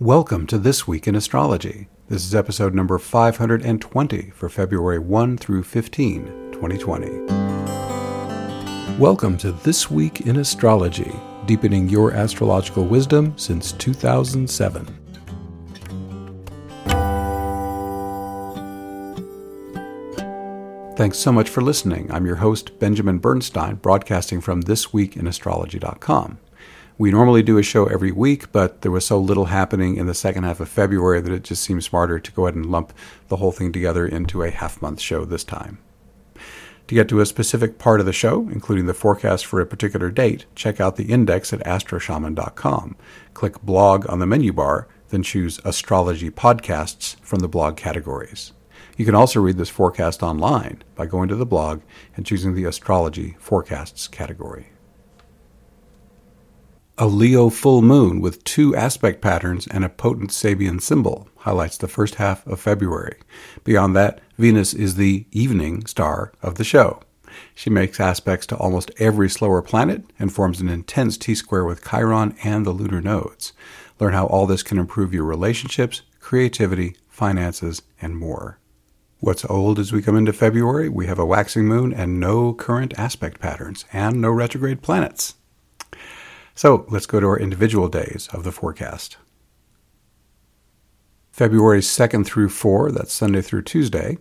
Welcome to This Week in Astrology. This is episode number 520 for February 1 through 15, 2020. Welcome to This Week in Astrology, deepening your astrological wisdom since 2007. Thanks so much for listening. I'm your host, Benjamin Bernstein, broadcasting from thisweekinastrology.com. We normally do a show every week, but there was so little happening in the second half of February that it just seemed smarter to go ahead and lump the whole thing together into a half month show this time. To get to a specific part of the show, including the forecast for a particular date, check out the index at astroshaman.com. Click blog on the menu bar, then choose astrology podcasts from the blog categories. You can also read this forecast online by going to the blog and choosing the astrology forecasts category. A Leo full moon with two aspect patterns and a potent Sabian symbol highlights the first half of February. Beyond that, Venus is the evening star of the show. She makes aspects to almost every slower planet and forms an intense T square with Chiron and the lunar nodes. Learn how all this can improve your relationships, creativity, finances, and more. What's old as we come into February? We have a waxing moon and no current aspect patterns and no retrograde planets. So let's go to our individual days of the forecast. February 2nd through 4, that's Sunday through Tuesday,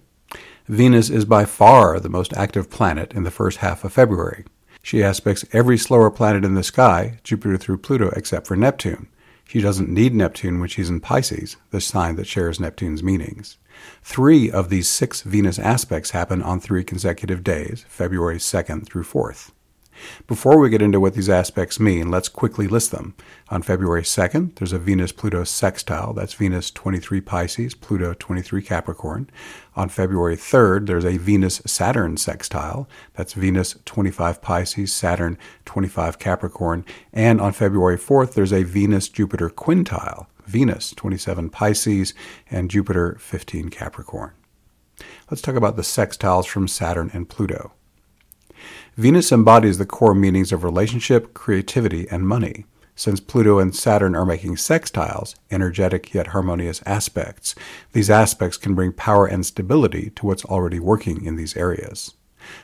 Venus is by far the most active planet in the first half of February. She aspects every slower planet in the sky, Jupiter through Pluto, except for Neptune. She doesn't need Neptune when she's in Pisces, the sign that shares Neptune's meanings. Three of these six Venus aspects happen on three consecutive days, February 2nd through 4th. Before we get into what these aspects mean, let's quickly list them. On February 2nd, there's a Venus Pluto sextile. That's Venus 23 Pisces, Pluto 23 Capricorn. On February 3rd, there's a Venus Saturn sextile. That's Venus 25 Pisces, Saturn 25 Capricorn. And on February 4th, there's a Venus Jupiter quintile. Venus 27 Pisces and Jupiter 15 Capricorn. Let's talk about the sextiles from Saturn and Pluto. Venus embodies the core meanings of relationship, creativity, and money. Since Pluto and Saturn are making sextiles, energetic yet harmonious aspects, these aspects can bring power and stability to what's already working in these areas.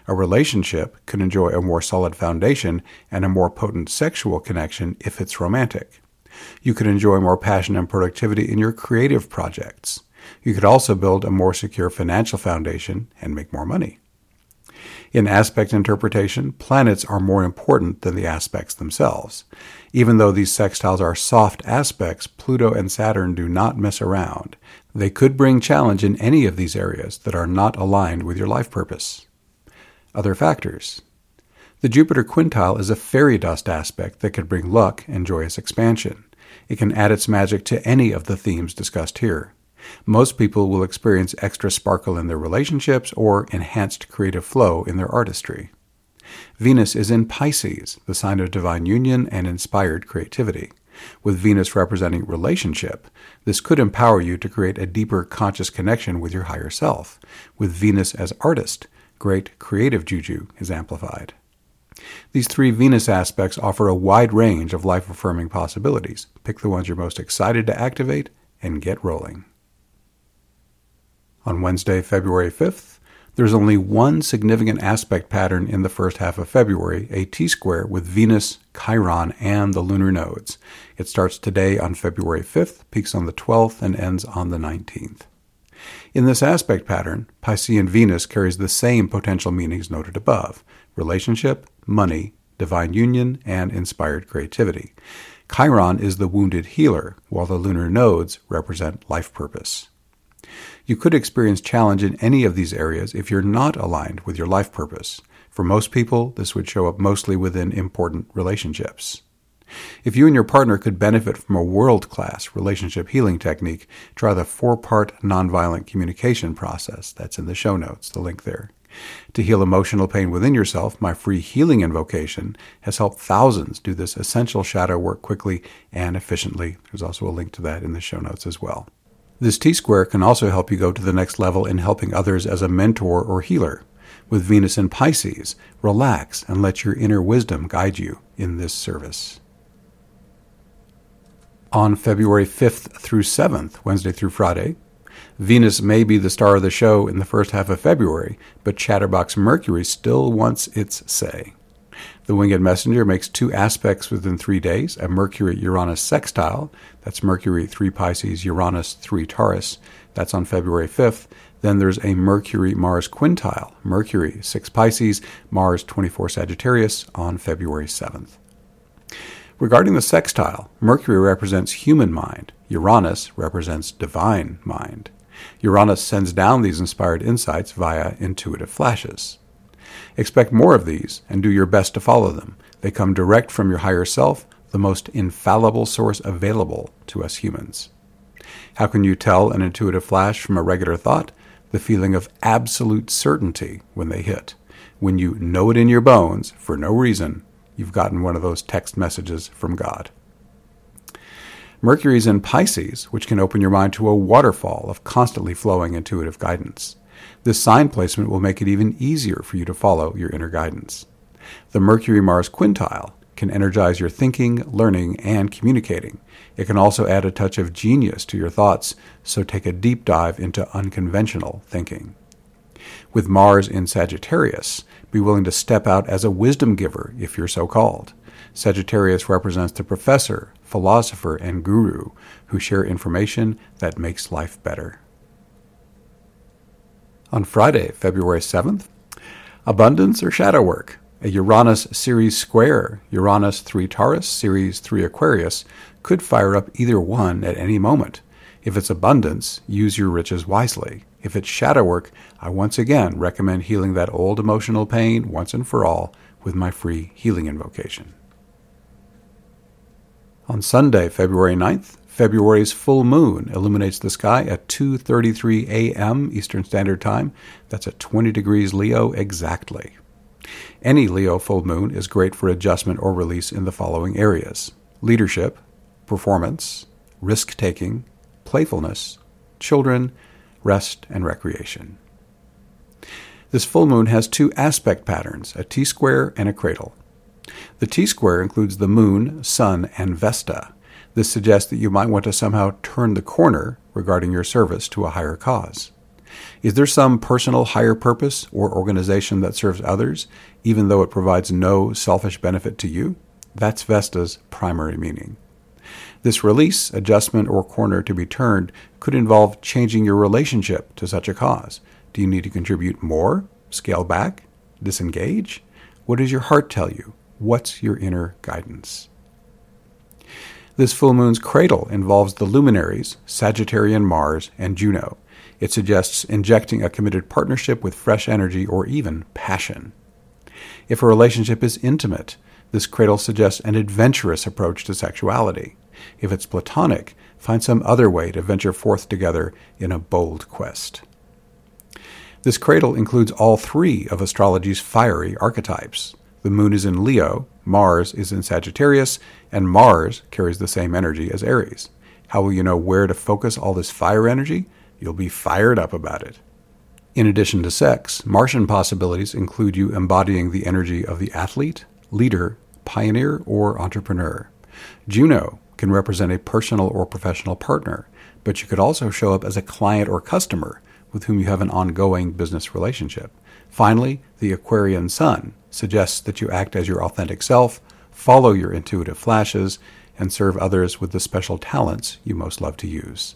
A relationship can enjoy a more solid foundation and a more potent sexual connection if it's romantic. You could enjoy more passion and productivity in your creative projects. You could also build a more secure financial foundation and make more money. In aspect interpretation, planets are more important than the aspects themselves. Even though these sextiles are soft aspects, Pluto and Saturn do not mess around. They could bring challenge in any of these areas that are not aligned with your life purpose. Other factors. The Jupiter quintile is a fairy dust aspect that could bring luck and joyous expansion. It can add its magic to any of the themes discussed here. Most people will experience extra sparkle in their relationships or enhanced creative flow in their artistry. Venus is in Pisces, the sign of divine union and inspired creativity. With Venus representing relationship, this could empower you to create a deeper conscious connection with your higher self. With Venus as artist, great creative juju is amplified. These three Venus aspects offer a wide range of life affirming possibilities. Pick the ones you're most excited to activate and get rolling. On Wednesday, February 5th, there's only one significant aspect pattern in the first half of February, a T square with Venus, Chiron, and the lunar nodes. It starts today on February 5th, peaks on the 12th, and ends on the 19th. In this aspect pattern, Piscean Venus carries the same potential meanings noted above relationship, money, divine union, and inspired creativity. Chiron is the wounded healer, while the lunar nodes represent life purpose. You could experience challenge in any of these areas if you're not aligned with your life purpose. For most people, this would show up mostly within important relationships. If you and your partner could benefit from a world class relationship healing technique, try the four part nonviolent communication process. That's in the show notes, the link there. To heal emotional pain within yourself, my free healing invocation has helped thousands do this essential shadow work quickly and efficiently. There's also a link to that in the show notes as well. This T square can also help you go to the next level in helping others as a mentor or healer. With Venus in Pisces, relax and let your inner wisdom guide you in this service. On February 5th through 7th, Wednesday through Friday, Venus may be the star of the show in the first half of February, but Chatterbox Mercury still wants its say. The winged messenger makes two aspects within three days a Mercury Uranus sextile, that's Mercury 3 Pisces, Uranus 3 Taurus, that's on February 5th. Then there's a Mercury Mars quintile, Mercury 6 Pisces, Mars 24 Sagittarius on February 7th. Regarding the sextile, Mercury represents human mind, Uranus represents divine mind. Uranus sends down these inspired insights via intuitive flashes. Expect more of these and do your best to follow them. They come direct from your higher self, the most infallible source available to us humans. How can you tell an intuitive flash from a regular thought? The feeling of absolute certainty when they hit. When you know it in your bones, for no reason, you've gotten one of those text messages from God. Mercury is in Pisces, which can open your mind to a waterfall of constantly flowing intuitive guidance. This sign placement will make it even easier for you to follow your inner guidance. The Mercury Mars quintile can energize your thinking, learning, and communicating. It can also add a touch of genius to your thoughts, so take a deep dive into unconventional thinking. With Mars in Sagittarius, be willing to step out as a wisdom giver if you're so called. Sagittarius represents the professor, philosopher, and guru who share information that makes life better. On Friday, February 7th, abundance or shadow work. A Uranus Ceres square, Uranus 3 Taurus, Ceres 3 Aquarius, could fire up either one at any moment. If it's abundance, use your riches wisely. If it's shadow work, I once again recommend healing that old emotional pain once and for all with my free healing invocation. On Sunday, February 9th, February's full moon illuminates the sky at 2:33 a.m. Eastern Standard Time. That's at 20 degrees Leo exactly. Any Leo full moon is great for adjustment or release in the following areas: leadership, performance, risk-taking, playfulness, children, rest, and recreation. This full moon has two aspect patterns, a T square and a cradle. The T square includes the moon, sun, and Vesta. This suggests that you might want to somehow turn the corner regarding your service to a higher cause. Is there some personal higher purpose or organization that serves others, even though it provides no selfish benefit to you? That's Vesta's primary meaning. This release, adjustment, or corner to be turned could involve changing your relationship to such a cause. Do you need to contribute more? Scale back? Disengage? What does your heart tell you? What's your inner guidance? This full moon's cradle involves the luminaries, Sagittarian Mars and Juno. It suggests injecting a committed partnership with fresh energy or even passion. If a relationship is intimate, this cradle suggests an adventurous approach to sexuality. If it's platonic, find some other way to venture forth together in a bold quest. This cradle includes all three of astrology's fiery archetypes. The moon is in Leo, Mars is in Sagittarius, and Mars carries the same energy as Aries. How will you know where to focus all this fire energy? You'll be fired up about it. In addition to sex, Martian possibilities include you embodying the energy of the athlete, leader, pioneer, or entrepreneur. Juno can represent a personal or professional partner, but you could also show up as a client or customer with whom you have an ongoing business relationship. Finally, the Aquarian Sun suggests that you act as your authentic self, follow your intuitive flashes, and serve others with the special talents you most love to use.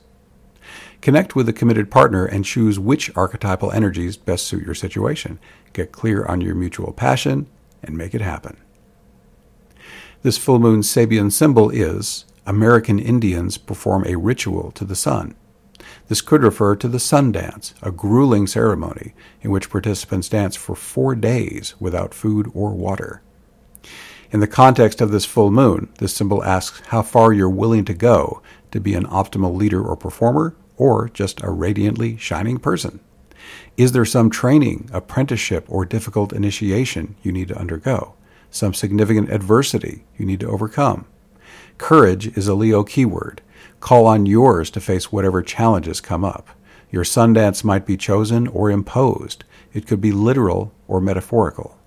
Connect with a committed partner and choose which archetypal energies best suit your situation. Get clear on your mutual passion and make it happen. This full moon Sabian symbol is American Indians perform a ritual to the sun. This could refer to the sun dance, a grueling ceremony in which participants dance for four days without food or water. In the context of this full moon, this symbol asks how far you're willing to go to be an optimal leader or performer, or just a radiantly shining person. Is there some training, apprenticeship, or difficult initiation you need to undergo? Some significant adversity you need to overcome? Courage is a Leo keyword. Call on yours to face whatever challenges come up. Your Sundance might be chosen or imposed. It could be literal or metaphorical.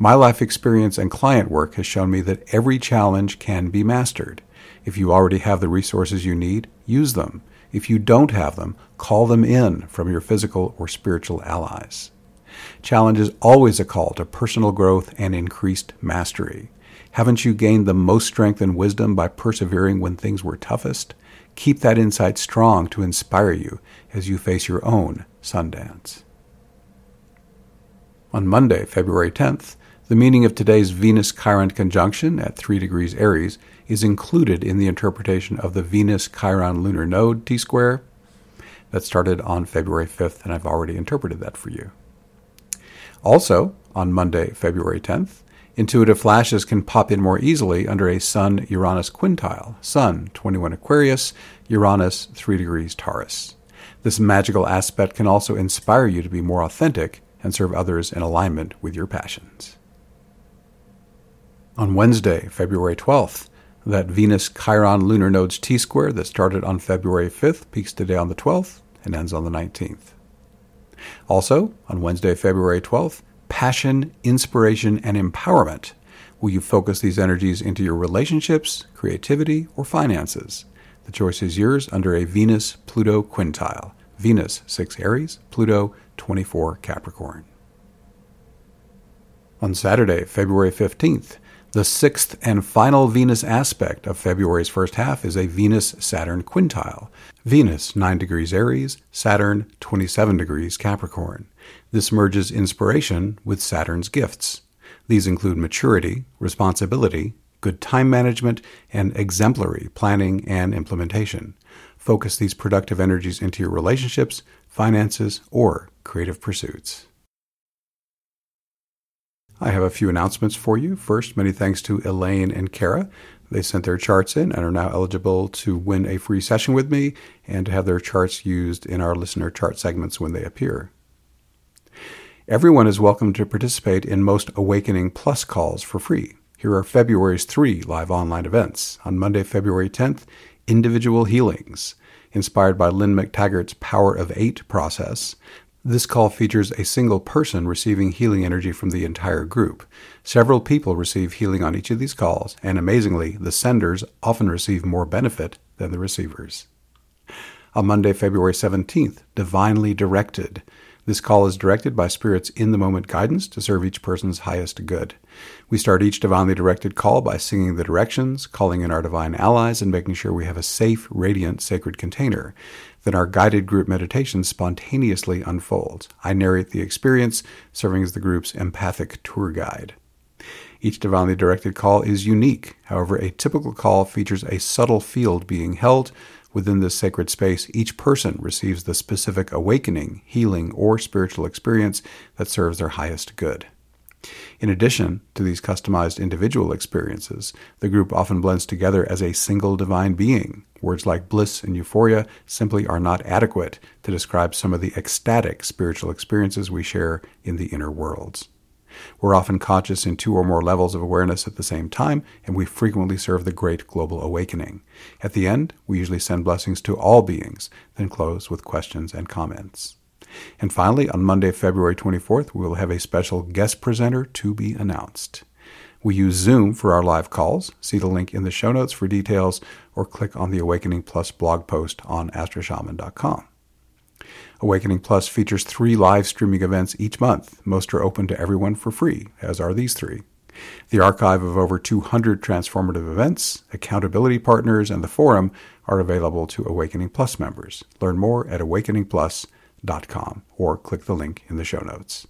My life experience and client work has shown me that every challenge can be mastered. If you already have the resources you need, use them. If you don't have them, call them in from your physical or spiritual allies. Challenge is always a call to personal growth and increased mastery. Haven't you gained the most strength and wisdom by persevering when things were toughest? Keep that insight strong to inspire you as you face your own Sundance. On Monday, February 10th, the meaning of today's Venus Chiron conjunction at 3 degrees Aries is included in the interpretation of the Venus Chiron lunar node T square that started on February 5th, and I've already interpreted that for you. Also, on Monday, February 10th, intuitive flashes can pop in more easily under a Sun Uranus quintile Sun 21 Aquarius, Uranus 3 degrees Taurus. This magical aspect can also inspire you to be more authentic and serve others in alignment with your passions. On Wednesday, February 12th, that Venus Chiron lunar nodes T square that started on February 5th peaks today on the 12th and ends on the 19th. Also, on Wednesday, February 12th, passion, inspiration, and empowerment. Will you focus these energies into your relationships, creativity, or finances? The choice is yours under a Venus Pluto quintile. Venus 6 Aries, Pluto 24 Capricorn. On Saturday, February 15th, the sixth and final Venus aspect of February's first half is a Venus Saturn quintile. Venus 9 degrees Aries, Saturn 27 degrees Capricorn. This merges inspiration with Saturn's gifts. These include maturity, responsibility, good time management, and exemplary planning and implementation. Focus these productive energies into your relationships, finances, or creative pursuits. I have a few announcements for you. First, many thanks to Elaine and Kara. They sent their charts in and are now eligible to win a free session with me and to have their charts used in our listener chart segments when they appear. Everyone is welcome to participate in most Awakening Plus calls for free. Here are February's three live online events. On Monday, February 10th, Individual Healings, inspired by Lynne McTaggart's Power of Eight process. This call features a single person receiving healing energy from the entire group. Several people receive healing on each of these calls, and amazingly, the senders often receive more benefit than the receivers. On Monday, February 17th, Divinely Directed. This call is directed by Spirit's in the moment guidance to serve each person's highest good. We start each divinely directed call by singing the directions, calling in our divine allies, and making sure we have a safe, radiant, sacred container. Then our guided group meditation spontaneously unfolds. I narrate the experience, serving as the group's empathic tour guide. Each divinely directed call is unique. However, a typical call features a subtle field being held Within this sacred space, each person receives the specific awakening, healing, or spiritual experience that serves their highest good. In addition to these customized individual experiences, the group often blends together as a single divine being. Words like bliss and euphoria simply are not adequate to describe some of the ecstatic spiritual experiences we share in the inner worlds. We're often conscious in two or more levels of awareness at the same time, and we frequently serve the great global awakening. At the end, we usually send blessings to all beings, then close with questions and comments. And finally, on Monday, February 24th, we will have a special guest presenter to be announced. We use Zoom for our live calls. See the link in the show notes for details or click on the Awakening Plus blog post on astroshaman.com. Awakening Plus features three live streaming events each month. Most are open to everyone for free, as are these three. The archive of over 200 transformative events, accountability partners, and the forum are available to Awakening Plus members. Learn more at awakeningplus.com or click the link in the show notes.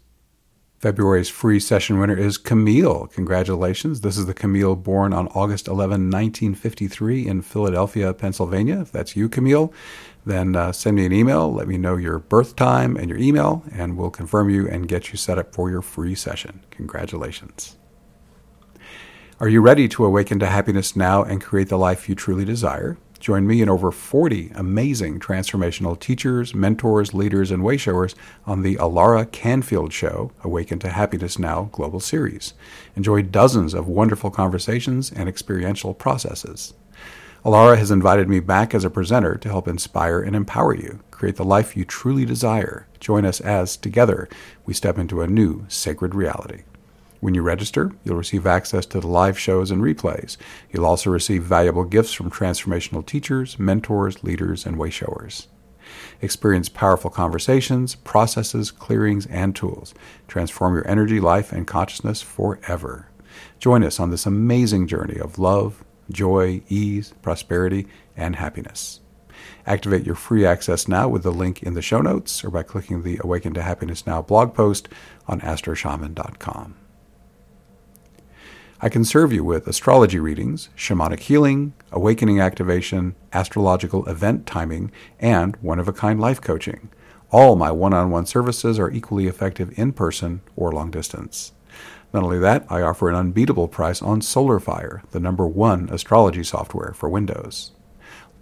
February's free session winner is Camille. Congratulations. This is the Camille born on August 11, 1953, in Philadelphia, Pennsylvania. If that's you, Camille, then uh, send me an email. Let me know your birth time and your email, and we'll confirm you and get you set up for your free session. Congratulations. Are you ready to awaken to happiness now and create the life you truly desire? Join me and over 40 amazing transformational teachers, mentors, leaders, and wayshowers on the Alara Canfield Show, Awaken to Happiness Now Global Series. Enjoy dozens of wonderful conversations and experiential processes. Alara has invited me back as a presenter to help inspire and empower you. Create the life you truly desire. Join us as, together, we step into a new sacred reality. When you register, you'll receive access to the live shows and replays. You'll also receive valuable gifts from transformational teachers, mentors, leaders, and wayshowers. Experience powerful conversations, processes, clearings, and tools. Transform your energy, life, and consciousness forever. Join us on this amazing journey of love, joy, ease, prosperity, and happiness. Activate your free access now with the link in the show notes or by clicking the Awaken to Happiness Now blog post on astroshaman.com. I can serve you with astrology readings, shamanic healing, awakening activation, astrological event timing, and one of a kind life coaching. All my one on one services are equally effective in person or long distance. Not only that, I offer an unbeatable price on SolarFire, the number one astrology software for Windows.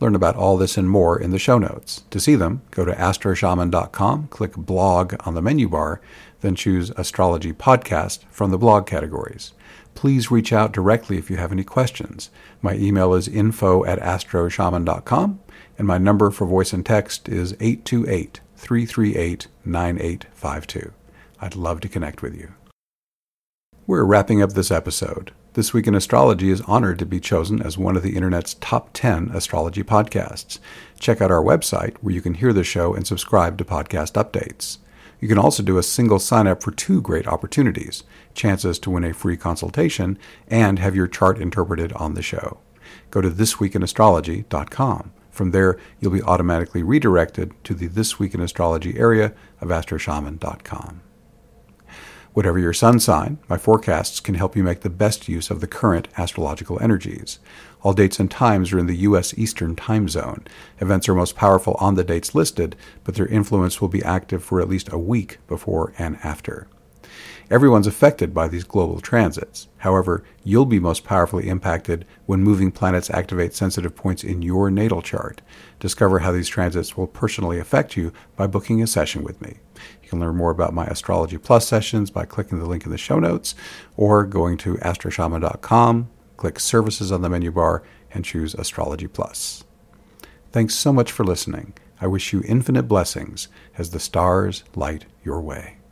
Learn about all this and more in the show notes. To see them, go to astroshaman.com, click blog on the menu bar, then choose Astrology Podcast from the blog categories. Please reach out directly if you have any questions. My email is info at astroshaman.com, and my number for voice and text is 828 338 9852. I'd love to connect with you. We're wrapping up this episode. This Week in Astrology is honored to be chosen as one of the Internet's top 10 astrology podcasts. Check out our website where you can hear the show and subscribe to podcast updates. You can also do a single sign up for two great opportunities chances to win a free consultation and have your chart interpreted on the show. Go to thisweekinastrology.com. From there, you'll be automatically redirected to the This Week in Astrology area of astroshaman.com. Whatever your sun sign, my forecasts can help you make the best use of the current astrological energies. All dates and times are in the U.S. Eastern Time Zone. Events are most powerful on the dates listed, but their influence will be active for at least a week before and after. Everyone's affected by these global transits. However, you'll be most powerfully impacted when moving planets activate sensitive points in your natal chart. Discover how these transits will personally affect you by booking a session with me. You can learn more about my Astrology Plus sessions by clicking the link in the show notes or going to astroshaman.com, click Services on the menu bar, and choose Astrology Plus. Thanks so much for listening. I wish you infinite blessings as the stars light your way.